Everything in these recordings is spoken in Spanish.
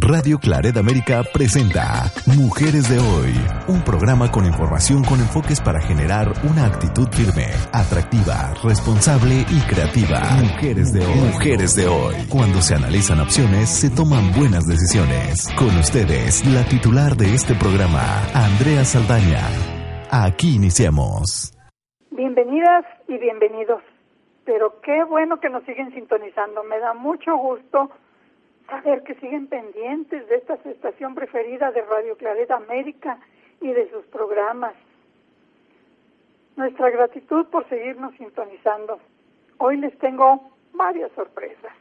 Radio Claret América presenta Mujeres de Hoy, un programa con información con enfoques para generar una actitud firme, atractiva, responsable y creativa. Mujeres de Hoy. Mujeres de Hoy. Cuando se analizan opciones, se toman buenas decisiones. Con ustedes, la titular de este programa, Andrea Saldaña. Aquí iniciamos. Bienvenidas y bienvenidos. Pero qué bueno que nos siguen sintonizando. Me da mucho gusto saber que siguen pendientes de esta estación preferida de Radio Claret América y de sus programas. Nuestra gratitud por seguirnos sintonizando. Hoy les tengo varias sorpresas.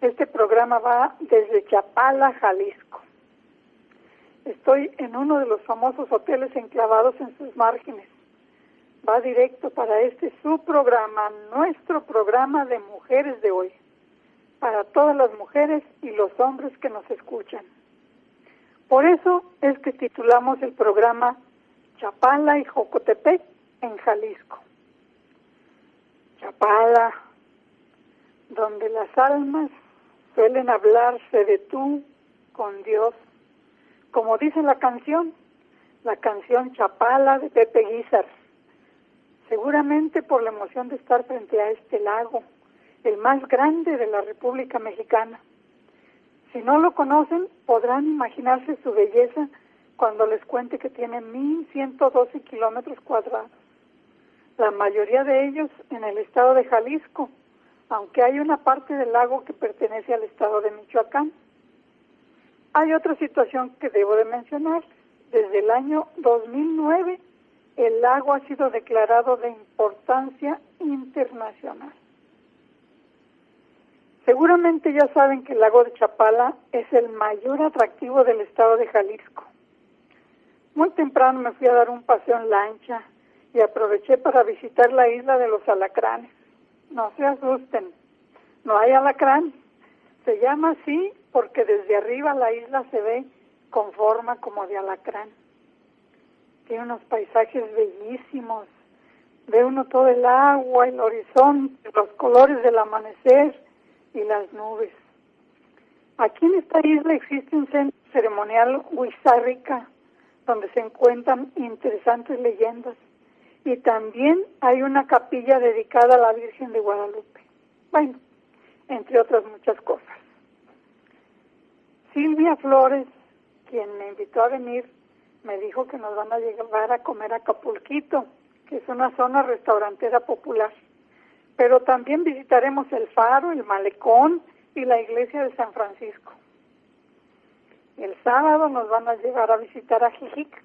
Este programa va desde Chapala, Jalisco. Estoy en uno de los famosos hoteles enclavados en sus márgenes. Va directo para este su programa, nuestro programa de mujeres de hoy para todas las mujeres y los hombres que nos escuchan. Por eso es que titulamos el programa Chapala y Jocotepec en Jalisco. Chapala, donde las almas suelen hablarse de tú con Dios, como dice la canción, la canción Chapala de Pepe Guizar. Seguramente por la emoción de estar frente a este lago, el más grande de la República Mexicana. Si no lo conocen, podrán imaginarse su belleza cuando les cuente que tiene 1.112 kilómetros cuadrados, la mayoría de ellos en el estado de Jalisco, aunque hay una parte del lago que pertenece al estado de Michoacán. Hay otra situación que debo de mencionar. Desde el año 2009, el lago ha sido declarado de importancia internacional. Seguramente ya saben que el lago de Chapala es el mayor atractivo del estado de Jalisco. Muy temprano me fui a dar un paseo en lancha y aproveché para visitar la isla de los alacranes. No se asusten, no hay alacrán. Se llama así porque desde arriba la isla se ve con forma como de alacrán. Tiene unos paisajes bellísimos. Ve uno todo el agua, el horizonte, los colores del amanecer y las nubes. Aquí en esta isla existe un centro ceremonial Huizárrica, donde se encuentran interesantes leyendas, y también hay una capilla dedicada a la Virgen de Guadalupe. Bueno, entre otras muchas cosas. Silvia Flores, quien me invitó a venir, me dijo que nos van a llevar a comer a Capulquito, que es una zona restaurantera popular pero también visitaremos el faro, el malecón y la iglesia de San Francisco. El sábado nos van a llevar a visitar a Jijic.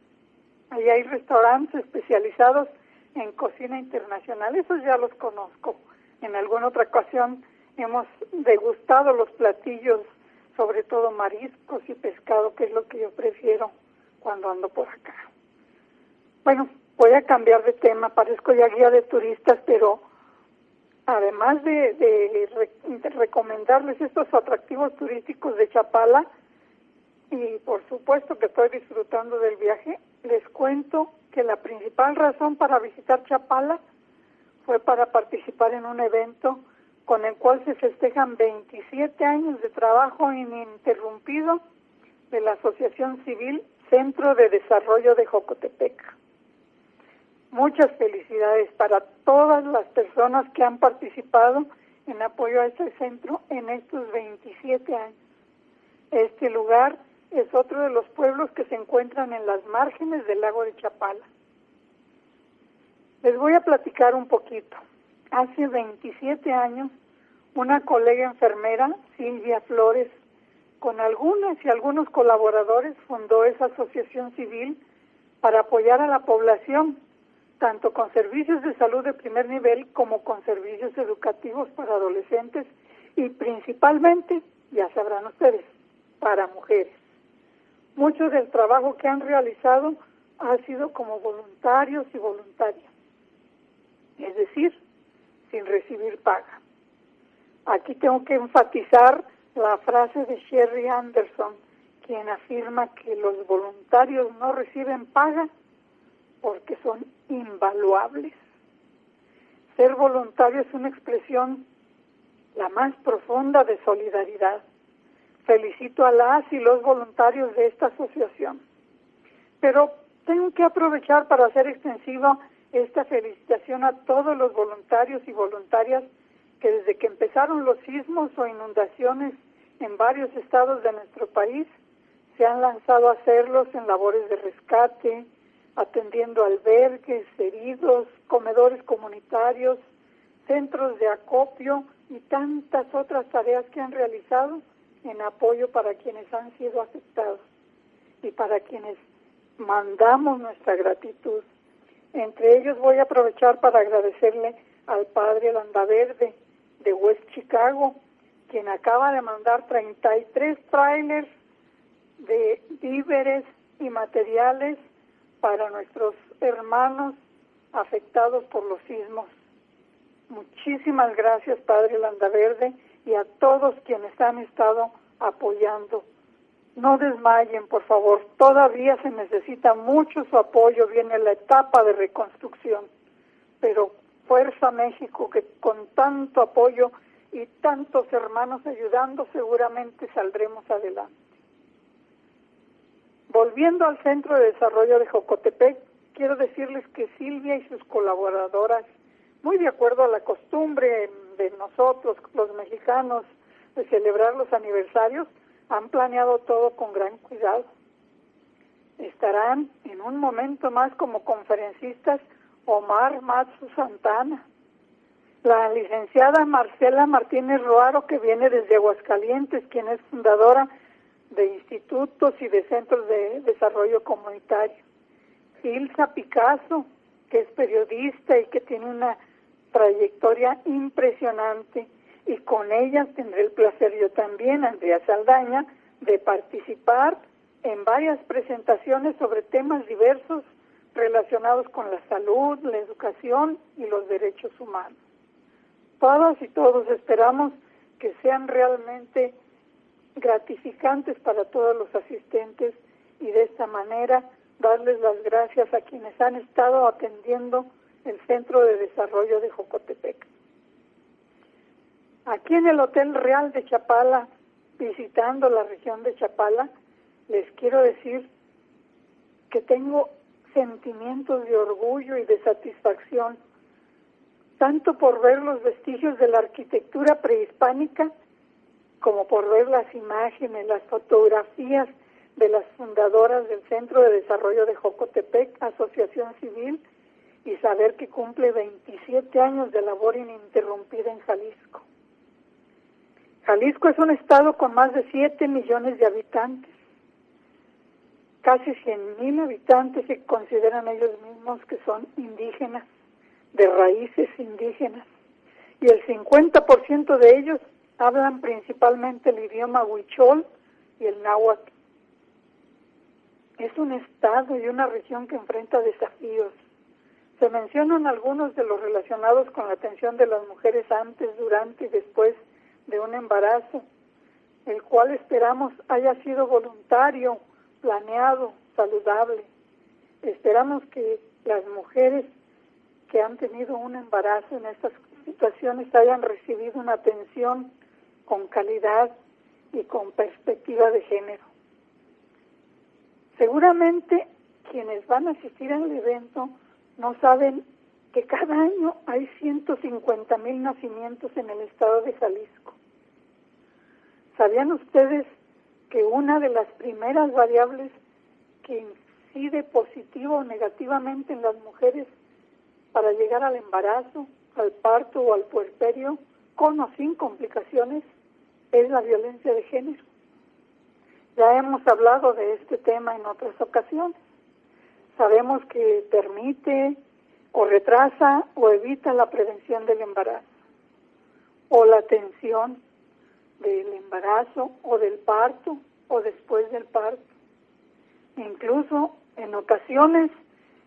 Allí hay restaurantes especializados en cocina internacional. Esos ya los conozco. En alguna otra ocasión hemos degustado los platillos, sobre todo mariscos y pescado, que es lo que yo prefiero cuando ando por acá. Bueno, voy a cambiar de tema. Parezco ya guía de turistas, pero además de, recomendarles estos atractivos turísticos de Chapala, y por supuesto que estoy disfrutando del viaje, les cuento que la principal razón para visitar Chapala fue para participar en un evento con el cual se festejan 27 años de trabajo ininterrumpido de la Asociación Civil Centro de Desarrollo de Jocotepec. Muchas felicidades para todas las personas que han participado en apoyo a este centro en estos 27 años. Este lugar es otro de los pueblos que se encuentran en las márgenes del lago de Chapala. Les voy a platicar un poquito. Hace 27 años, una colega enfermera, Silvia Flores, con algunas y algunos colaboradores fundó esa asociación civil para apoyar a la población tanto con servicios de salud de primer nivel como con servicios educativos para adolescentes y principalmente, ya sabrán ustedes, para mujeres. Mucho del trabajo que han realizado ha sido como voluntarios y voluntarias, es decir, sin recibir paga. Aquí tengo que enfatizar la frase de Sherry Anderson, quien afirma que los voluntarios no reciben paga porque son invaluables. Ser voluntario es una expresión la más profunda de solidaridad Felicito a las y los voluntarios de esta asociación. Pero tengo que aprovechar para hacer extensiva esta felicitación a todos los voluntarios y voluntarias que desde que empezaron los sismos o inundaciones en varios estados de nuestro país se han lanzado a hacerlos en labores de rescate, atendiendo albergues, heridos, comedores comunitarios, centros de acopio y tantas otras tareas que han realizado en apoyo para quienes han sido afectados y para quienes mandamos nuestra gratitud. Entre ellos voy a aprovechar para agradecerle al padre Landaverde de West Chicago, quien acaba de mandar 33 trailers de víveres y materiales para nuestros hermanos afectados por los sismos. Muchísimas gracias, Padre Landaverde, y a todos quienes han estado apoyando. No desmayen, por favor. Todavía se necesita mucho su apoyo. Viene la etapa de reconstrucción. Pero Fuerza México, que con tanto apoyo y tantos hermanos ayudando, seguramente saldremos adelante. Volviendo al Centro de Desarrollo de Jocotepec, quiero decirles que Silvia y sus colaboradoras, muy de acuerdo a la costumbre de nosotros, los mexicanos, de celebrar los aniversarios, han planeado todo con gran cuidado. Estarán en un momento más como conferencistas Omar Matsu Santana, la licenciada Marcela Martínez Roaro, que viene desde Aguascalientes, quien es fundadora de institutos y de centros de desarrollo comunitario. Ilsa Picasso, que es periodista y que tiene una trayectoria impresionante, y con ellas tendré el placer yo también, Andrea Saldaña, de participar en varias presentaciones sobre temas diversos relacionados con la salud, la educación y los derechos humanos. Todas y todos esperamos que sean realmente gratificantes para todos los asistentes y de esta manera darles las gracias a quienes han estado atendiendo el Centro de Desarrollo de Jocotepec. Aquí en el Hotel Real de Chapala, visitando la región de Chapala, les quiero decir que tengo sentimientos de orgullo y de satisfacción, tanto por ver los vestigios de la arquitectura prehispánica como por ver las imágenes, las fotografías de las fundadoras del Centro de Desarrollo de Jocotepec, Asociación Civil, y saber que cumple 27 años de labor ininterrumpida en Jalisco. Jalisco es un estado con más de 7 millones de habitantes. Casi 100 mil habitantes se consideran ellos mismos que son indígenas, de raíces indígenas. Y el 50% de ellos hablan principalmente el idioma huichol y el náhuatl. Es un estado y una región que enfrenta desafíos. Se mencionan algunos de los relacionados con la atención de las mujeres antes, durante y después de un embarazo, el cual esperamos haya sido voluntario, planeado, saludable. Esperamos que las mujeres que han tenido un embarazo en estas situaciones hayan recibido una atención con calidad y con perspectiva de género. Seguramente quienes van a asistir al evento no saben que cada año hay 150 mil nacimientos en el estado de Jalisco. ¿Sabían ustedes que una de las primeras variables que incide positivo o negativamente en las mujeres para llegar al embarazo, al parto o al puerperio, con o sin complicaciones, es la violencia de género? Ya hemos hablado de este tema en otras ocasiones. Sabemos que permite o retrasa o evita la prevención del embarazo o la atención del embarazo o del parto o después del parto. Incluso en ocasiones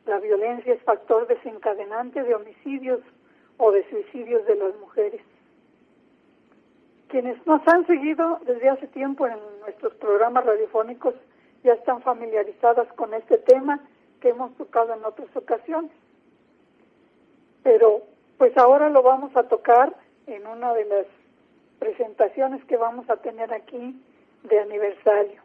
la violencia es factor desencadenante de homicidios o de suicidios de las mujeres. Quienes nos han seguido desde hace tiempo en nuestros programas radiofónicos ya están familiarizadas con este tema que hemos tocado en otras ocasiones. Pero pues ahora lo vamos a tocar en una de las presentaciones que vamos a tener aquí de aniversario.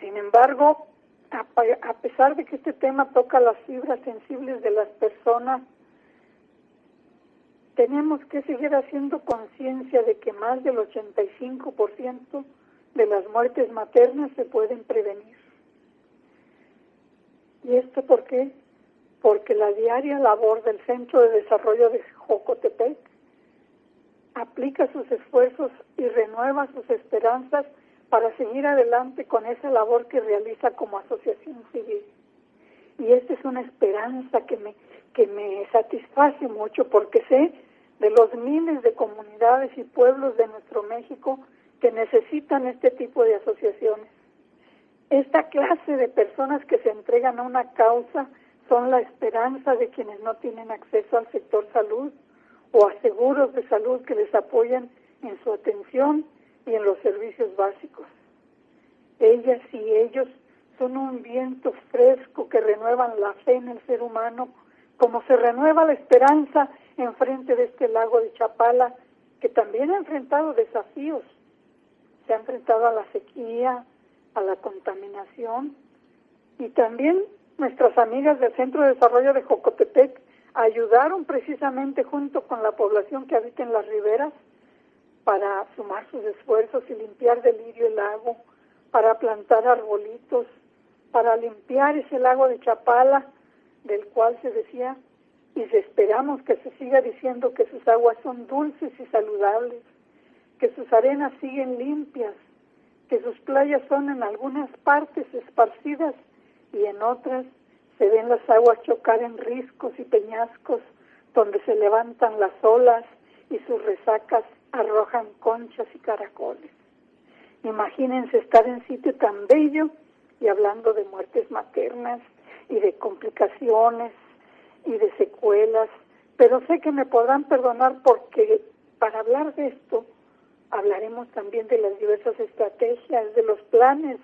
Sin embargo, a, pesar de que este tema toca las fibras sensibles de las personas, tenemos que seguir haciendo conciencia de que más del 85% de las muertes maternas se pueden prevenir. ¿Y esto por qué? Porque la diaria labor del Centro de Desarrollo de Jocotepec aplica sus esfuerzos y renueva sus esperanzas para seguir adelante con esa labor que realiza como asociación civil. Y esta es una esperanza que me, que me satisface mucho porque sé de los miles de comunidades y pueblos de nuestro México que necesitan este tipo de asociaciones. Esta clase de personas que se entregan a una causa son la esperanza de quienes no tienen acceso al sector salud o a seguros de salud que les apoyen en su atención y en los servicios básicos. Ellas y ellos son un viento fresco que renuevan la fe en el ser humano, como se renueva la esperanza en frente de este lago de Chapala, que también ha enfrentado desafíos. Se ha enfrentado a la sequía, a la contaminación, y también nuestras amigas del Centro de Desarrollo de Jocotepec ayudaron precisamente junto con la población que habita en las riberas para sumar sus esfuerzos y limpiar del lirio el lago, para plantar arbolitos, para limpiar ese lago de Chapala, del cual se decía, y esperamos que se siga diciendo que sus aguas son dulces y saludables, que sus arenas siguen limpias, que sus playas son en algunas partes esparcidas y en otras se ven las aguas chocar en riscos y peñascos donde se levantan las olas y sus resacas arrojan conchas y caracoles. Imagínense estar en sitio tan bello y hablando de muertes maternas y de complicaciones y de secuelas, pero sé que me podrán perdonar porque para hablar de esto hablaremos también de las diversas estrategias, de los planes,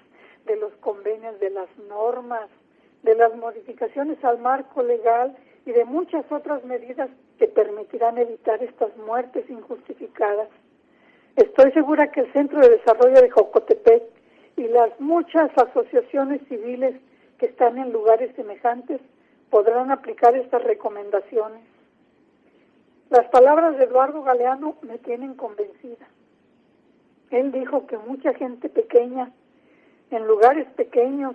de los convenios, de las normas, de las modificaciones al marco legal y de muchas otras medidas que permitirán evitar estas muertes injustificadas. Estoy segura que el Centro de Desarrollo de Jocotepec y las muchas asociaciones civiles que están en lugares semejantes podrán aplicar estas recomendaciones. Las palabras de Eduardo Galeano me tienen convencida. Él dijo que mucha gente pequeña, en lugares pequeños,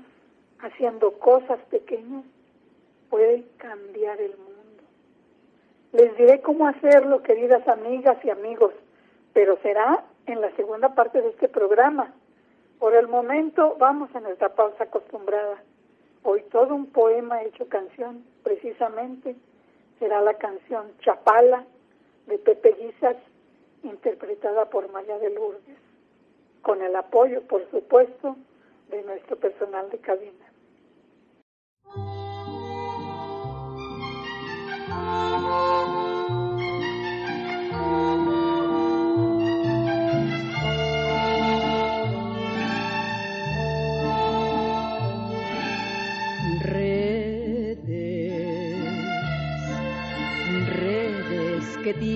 haciendo cosas pequeñas, puede cambiar el mundo. Les diré cómo hacerlo, queridas amigas y amigos, pero será en la segunda parte de este programa. Por el momento vamos a nuestra pausa acostumbrada. Hoy todo un poema hecho canción, precisamente, será la canción Chapala de Pepe Guizas, interpretada por Maya de Lourdes, con el apoyo, por supuesto, de nuestro personal de cabina.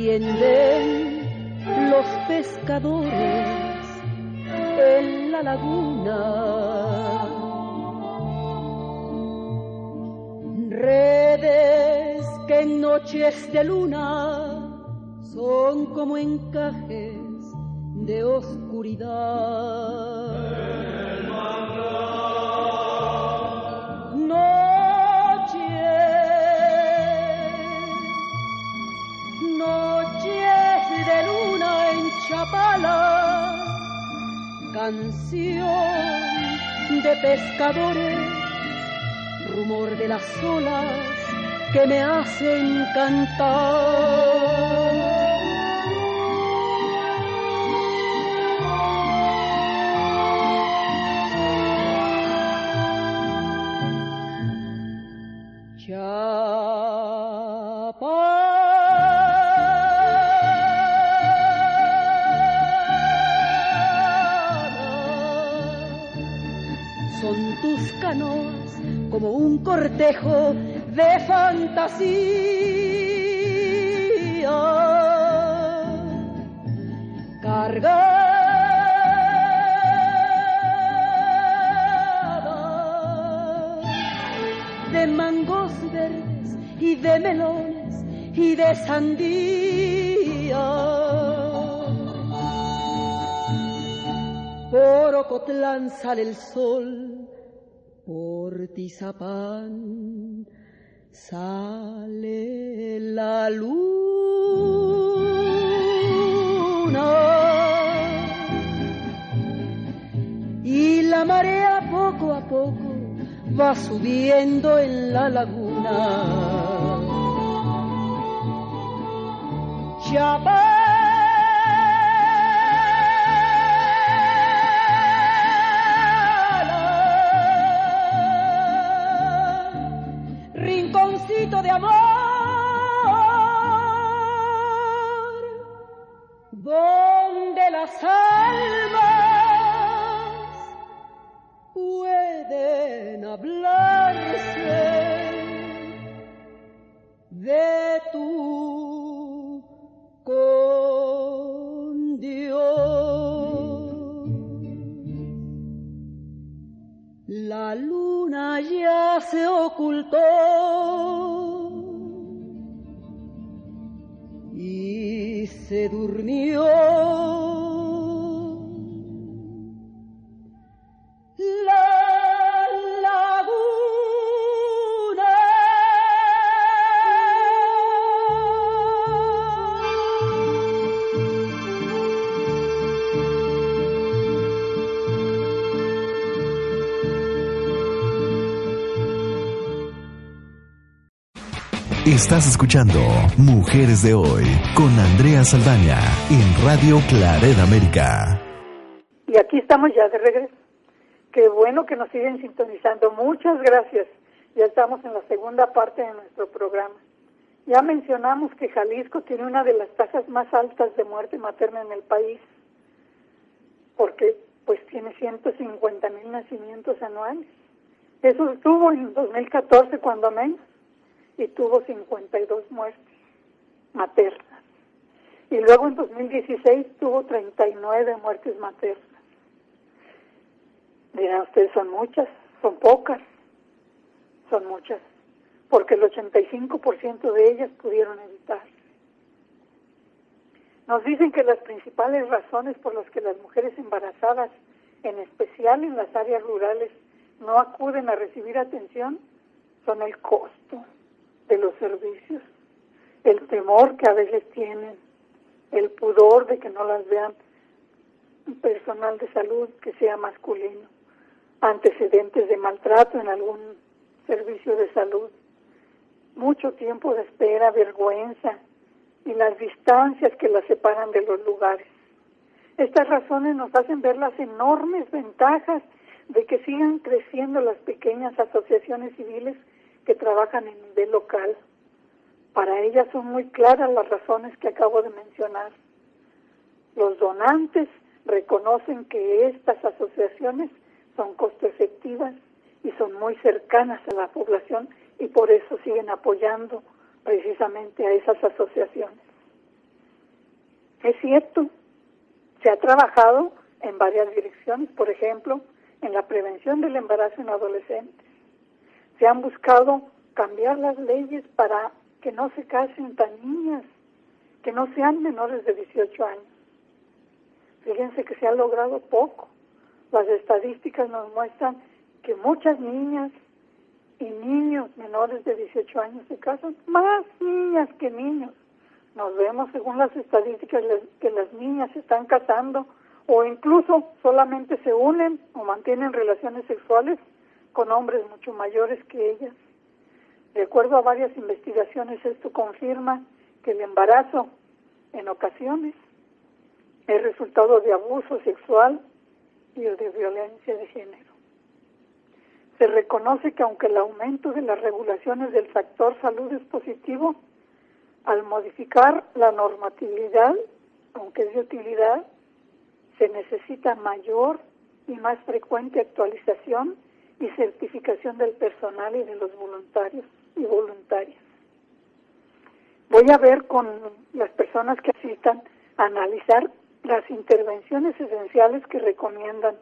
Tienden los pescadores en la laguna. Redes que en noches de luna son como encajes de oscuridad. Canción de pescadores, rumor de las olas que me hacen cantar. como un cortejo de fantasía. Cargada de mangos verdes y de melones y de sandía. Por Ocotlán sale el sol por Tizapán sale la luna. Y la marea poco a poco va subiendo en la laguna. Rinconcito de amor, donde las almas pueden hablarse de tu se durmió. Estás escuchando Mujeres de Hoy con Andrea Saldaña en Radio Claret América. Y aquí estamos ya de regreso. Qué bueno que nos siguen sintonizando. Muchas gracias. Ya estamos en la segunda parte de nuestro programa. Ya mencionamos que Jalisco tiene una de las tasas más altas de muerte materna en el país, porque pues tiene 150 mil nacimientos anuales. Eso estuvo en 2014 cuando menos y tuvo 52 muertes maternas. Y luego en 2016 tuvo 39 muertes maternas. Dirán ustedes, son muchas, son pocas, son muchas, porque el 85% de ellas pudieron evitarse. Nos dicen que las principales razones por las que las mujeres embarazadas, en especial en las áreas rurales, no acuden a recibir atención son el costo, de los servicios, el temor que a veces tienen, el pudor de que no las vean. Personal de salud que sea masculino, antecedentes de maltrato en algún servicio de salud, mucho tiempo de espera, vergüenza y las distancias que las separan de los lugares. Estas razones nos hacen ver las enormes ventajas de que sigan creciendo las pequeñas asociaciones civiles que trabajan en nivel local. Para ellas son muy claras las razones que acabo de mencionar. Los donantes reconocen que estas asociaciones son costo efectivas y son muy cercanas a la población y por eso siguen apoyando precisamente a esas asociaciones. Es cierto, se ha trabajado en varias direcciones, por ejemplo, en la prevención del embarazo en adolescentes, se han buscado cambiar las leyes para que no se casen tan niñas, que no sean menores de 18 años. Fíjense que se ha logrado poco. Las estadísticas nos muestran que muchas niñas y niños menores de 18 años se casan, más niñas que niños. Nos vemos según las estadísticas que las niñas se están casando o incluso solamente se unen o mantienen relaciones sexuales con hombres mucho mayores que ellas. De acuerdo a varias investigaciones, esto confirma que el embarazo en ocasiones es resultado de abuso sexual y de violencia de género. Se reconoce que aunque el aumento de las regulaciones del factor salud es positivo, al modificar la normatividad, aunque es de utilidad, se necesita mayor y más frecuente actualización y certificación del personal y de los voluntarios y voluntarias. Voy a ver con las personas que asistan a analizar las intervenciones esenciales que recomiendan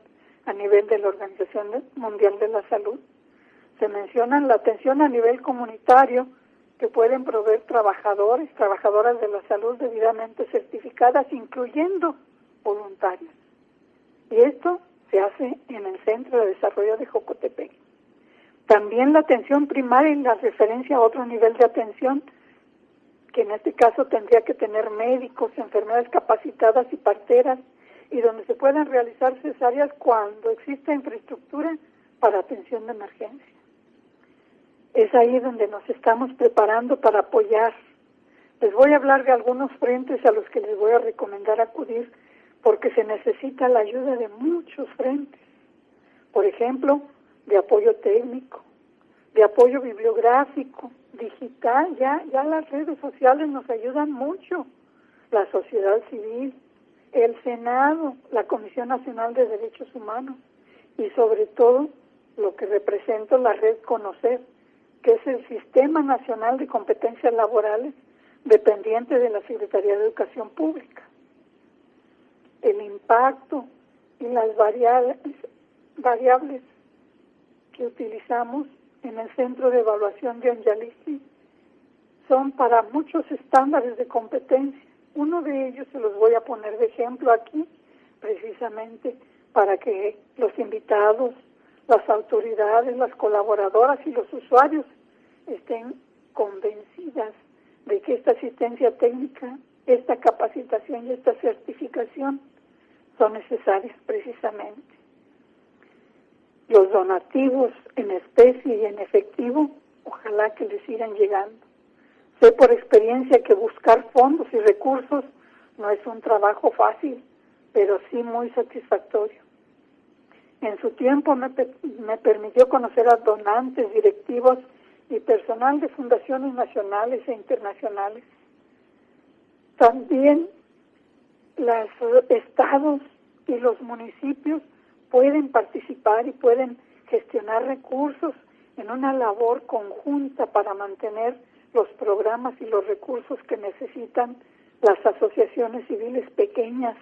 a nivel de la Organización Mundial de la Salud. Se mencionan la atención a nivel comunitario que pueden proveer trabajadores, trabajadoras de la salud debidamente certificadas, incluyendo voluntarios. Y esto se hace en el Centro de Desarrollo de Jocotepec. También la atención primaria y la referencia a otro nivel de atención, que en este caso tendría que tener médicos, enfermeras capacitadas y parteras, y donde se puedan realizar cesáreas cuando exista infraestructura para atención de emergencia. Es ahí donde nos estamos preparando para apoyar. Les voy a hablar de algunos frentes a los que les voy a recomendar acudir porque se necesita la ayuda de muchos frentes. Por ejemplo, de apoyo técnico, de apoyo bibliográfico, digital, ya, ya las redes sociales nos ayudan mucho, la sociedad civil, el Senado, la Comisión Nacional de Derechos Humanos y sobre todo lo que representa la red Conocer, que es el Sistema Nacional de Competencias Laborales dependiente de la Secretaría de Educación Pública. El impacto y las variables, variables que utilizamos en el Centro de Evaluación de Anjalisti son para muchos estándares de competencia. Uno de ellos se los voy a poner de ejemplo aquí, precisamente para que los invitados, las autoridades, las colaboradoras y los usuarios estén convencidas de que esta asistencia técnica, esta capacitación y esta certificación son necesarias precisamente. Los donativos en especie y en efectivo, ojalá que les sigan llegando. Sé por experiencia que buscar fondos y recursos no es un trabajo fácil, pero sí muy satisfactorio. En su tiempo me, me permitió conocer a donantes, directivos y personal de fundaciones nacionales e internacionales. También los estados y los municipios pueden participar y pueden gestionar recursos en una labor conjunta para mantener los programas y los recursos que necesitan las asociaciones civiles pequeñas.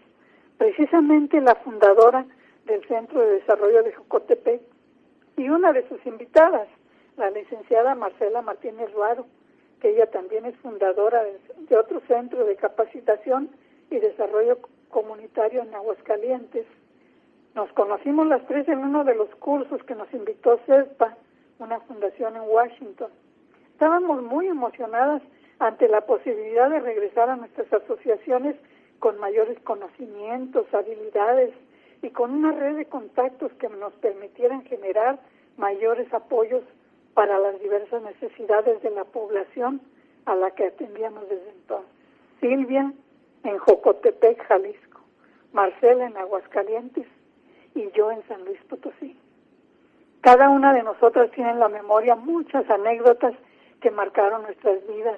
Precisamente la fundadora del Centro de Desarrollo de Jocotepec y una de sus invitadas, la licenciada Marcela Martínez Ruaro, que ella también es fundadora de, otro centro de capacitación y desarrollo comunitario en Aguascalientes. Nos conocimos las tres en uno de los cursos que nos invitó CESPA, una fundación en Washington. Estábamos muy emocionadas ante la posibilidad de regresar a nuestras asociaciones con mayores conocimientos, habilidades y con una red de contactos que nos permitieran generar mayores apoyos para las diversas necesidades de la población a la que atendíamos desde entonces. Silvia en Jocotepec, Jalisco, Marcela en Aguascalientes y yo en San Luis Potosí. Cada una de nosotras tiene en la memoria muchas anécdotas que marcaron nuestras vidas,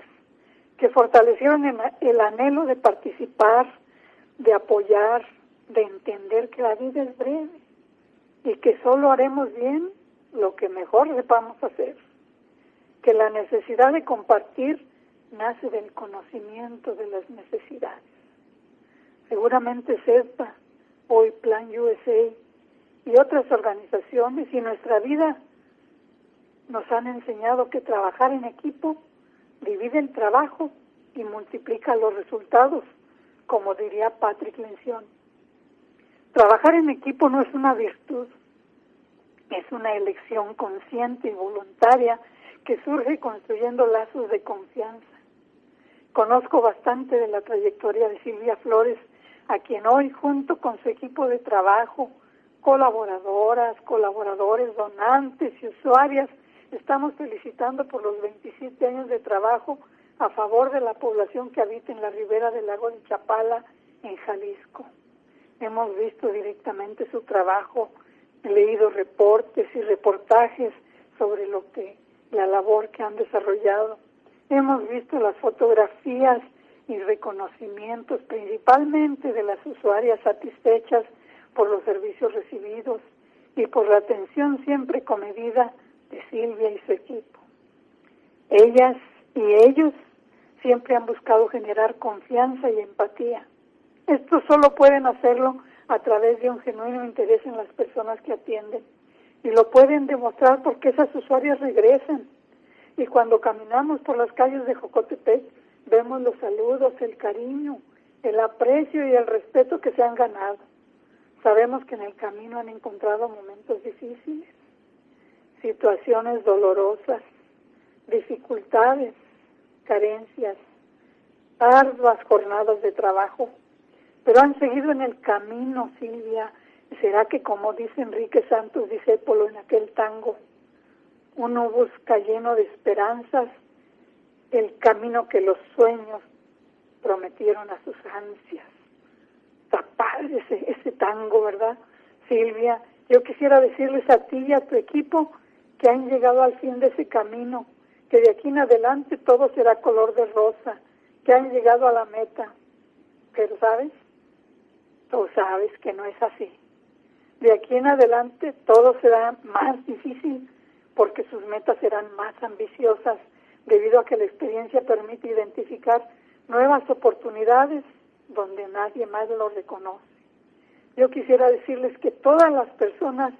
que fortalecieron el anhelo de participar, de apoyar, de entender que la vida es breve y que solo haremos bien lo que mejor sepamos hacer, que la necesidad de compartir nace del conocimiento de las necesidades. Seguramente CEPA, hoy Plan USA y otras organizaciones y nuestra vida nos han enseñado que trabajar en equipo divide el trabajo y multiplica los resultados, como diría Patrick Lencioni. Trabajar en equipo no es una virtud, es una elección consciente y voluntaria que surge construyendo lazos de confianza. Conozco bastante de la trayectoria de Silvia Flores, a quien hoy, junto con su equipo de trabajo, colaboradoras, colaboradores, donantes y usuarias, estamos felicitando por los 27 años de trabajo a favor de la población que habita en la ribera del lago de Chapala, en Jalisco. Hemos visto directamente su trabajo leído reportes y reportajes sobre lo que la labor que han desarrollado. Hemos visto las fotografías y reconocimientos principalmente de las usuarias satisfechas por los servicios recibidos y por la atención siempre comedida de Silvia y su equipo. Ellas y ellos siempre han buscado generar confianza y empatía. Esto solo pueden hacerlo a través de un genuino interés en las personas que atienden. Y lo pueden demostrar porque esas usuarias regresan. Y cuando caminamos por las calles de Jocotepec, vemos los saludos, el cariño, el aprecio y el respeto que se han ganado. Sabemos que en el camino han encontrado momentos difíciles, situaciones dolorosas, dificultades, carencias, arduas jornadas de trabajo, pero han seguido en el camino, Silvia. ¿Será que como dice Enrique Santos Discépolo en aquel tango, uno busca lleno de esperanzas el camino que los sueños prometieron a sus ansias? Tapar ese, ese tango, ¿verdad? Silvia, yo quisiera decirles a ti y a tu equipo que han llegado al fin de ese camino, que de aquí en adelante todo será color de rosa, que han llegado a la meta. Pero, ¿sabes? Tú sabes que no es así. De aquí en adelante todo será más difícil porque sus metas serán más ambiciosas debido a que la experiencia permite identificar nuevas oportunidades donde nadie más lo reconoce. Yo quisiera decirles que todas las personas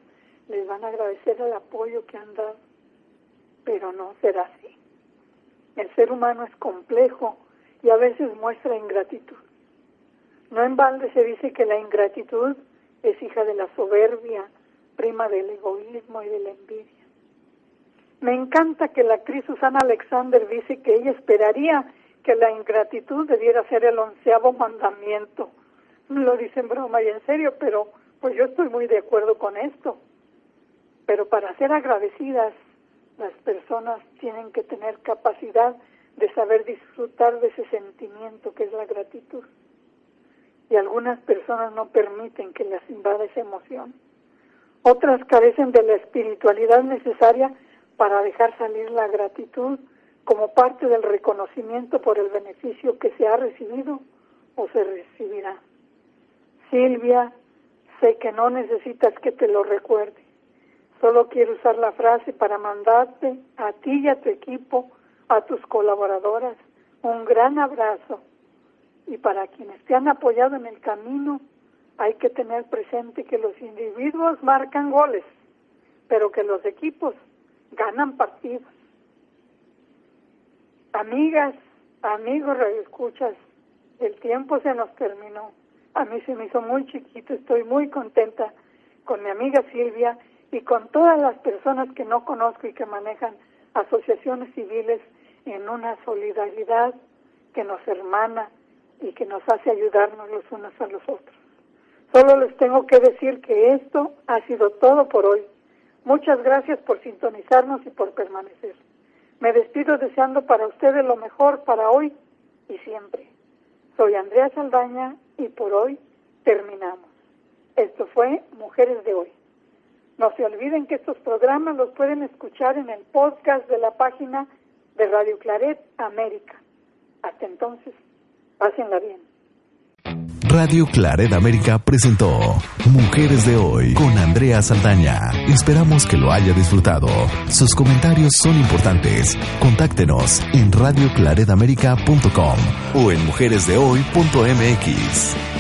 les van a agradecer el apoyo que han dado, pero no será así. El ser humano es complejo y a veces muestra ingratitud. No en balde se dice que la ingratitud es hija de la soberbia, prima del egoísmo y de la envidia. Me encanta que la actriz Susana Alexander dice que ella esperaría que la ingratitud debiera ser el onceavo mandamiento. Lo dice en broma y en serio, pero pues yo estoy muy de acuerdo con esto. Pero para ser agradecidas, las personas tienen que tener capacidad de saber disfrutar de ese sentimiento que es la gratitud. Y algunas personas no permiten que las invada esa emoción. Otras carecen de la espiritualidad necesaria para dejar salir la gratitud como parte del reconocimiento por el beneficio que se ha recibido o se recibirá. Silvia, sé que no necesitas que te lo recuerde. Solo quiero usar la frase para mandarte a ti y a tu equipo a tus colaboradoras un gran abrazo y para quienes te han apoyado en el camino hay que tener presente que los individuos marcan goles, pero que los equipos ganan partidos. Amigas, amigos, escuchas, el tiempo se nos terminó. A mí se me hizo muy chiquito, estoy muy contenta con mi amiga Silvia y con todas las personas que no conozco y que manejan asociaciones civiles en una solidaridad que nos hermana y que nos hace ayudarnos los unos a los otros. Solo les tengo que decir que esto ha sido todo por hoy. Muchas gracias por sintonizarnos y por permanecer. Me despido deseando para ustedes lo mejor para hoy y siempre. Soy Andrea Saldaña y por hoy terminamos. Esto fue Mujeres de Hoy. No se olviden que estos programas los pueden escuchar en el podcast de la página de Radio Claret América. Hasta entonces, pásenla bien. Radio Claret América presentó Mujeres de Hoy con Andrea Saldaña. Esperamos que lo haya disfrutado. Sus comentarios son importantes. Contáctenos en radioclaredamerica.com o en mujeresdehoy.mx.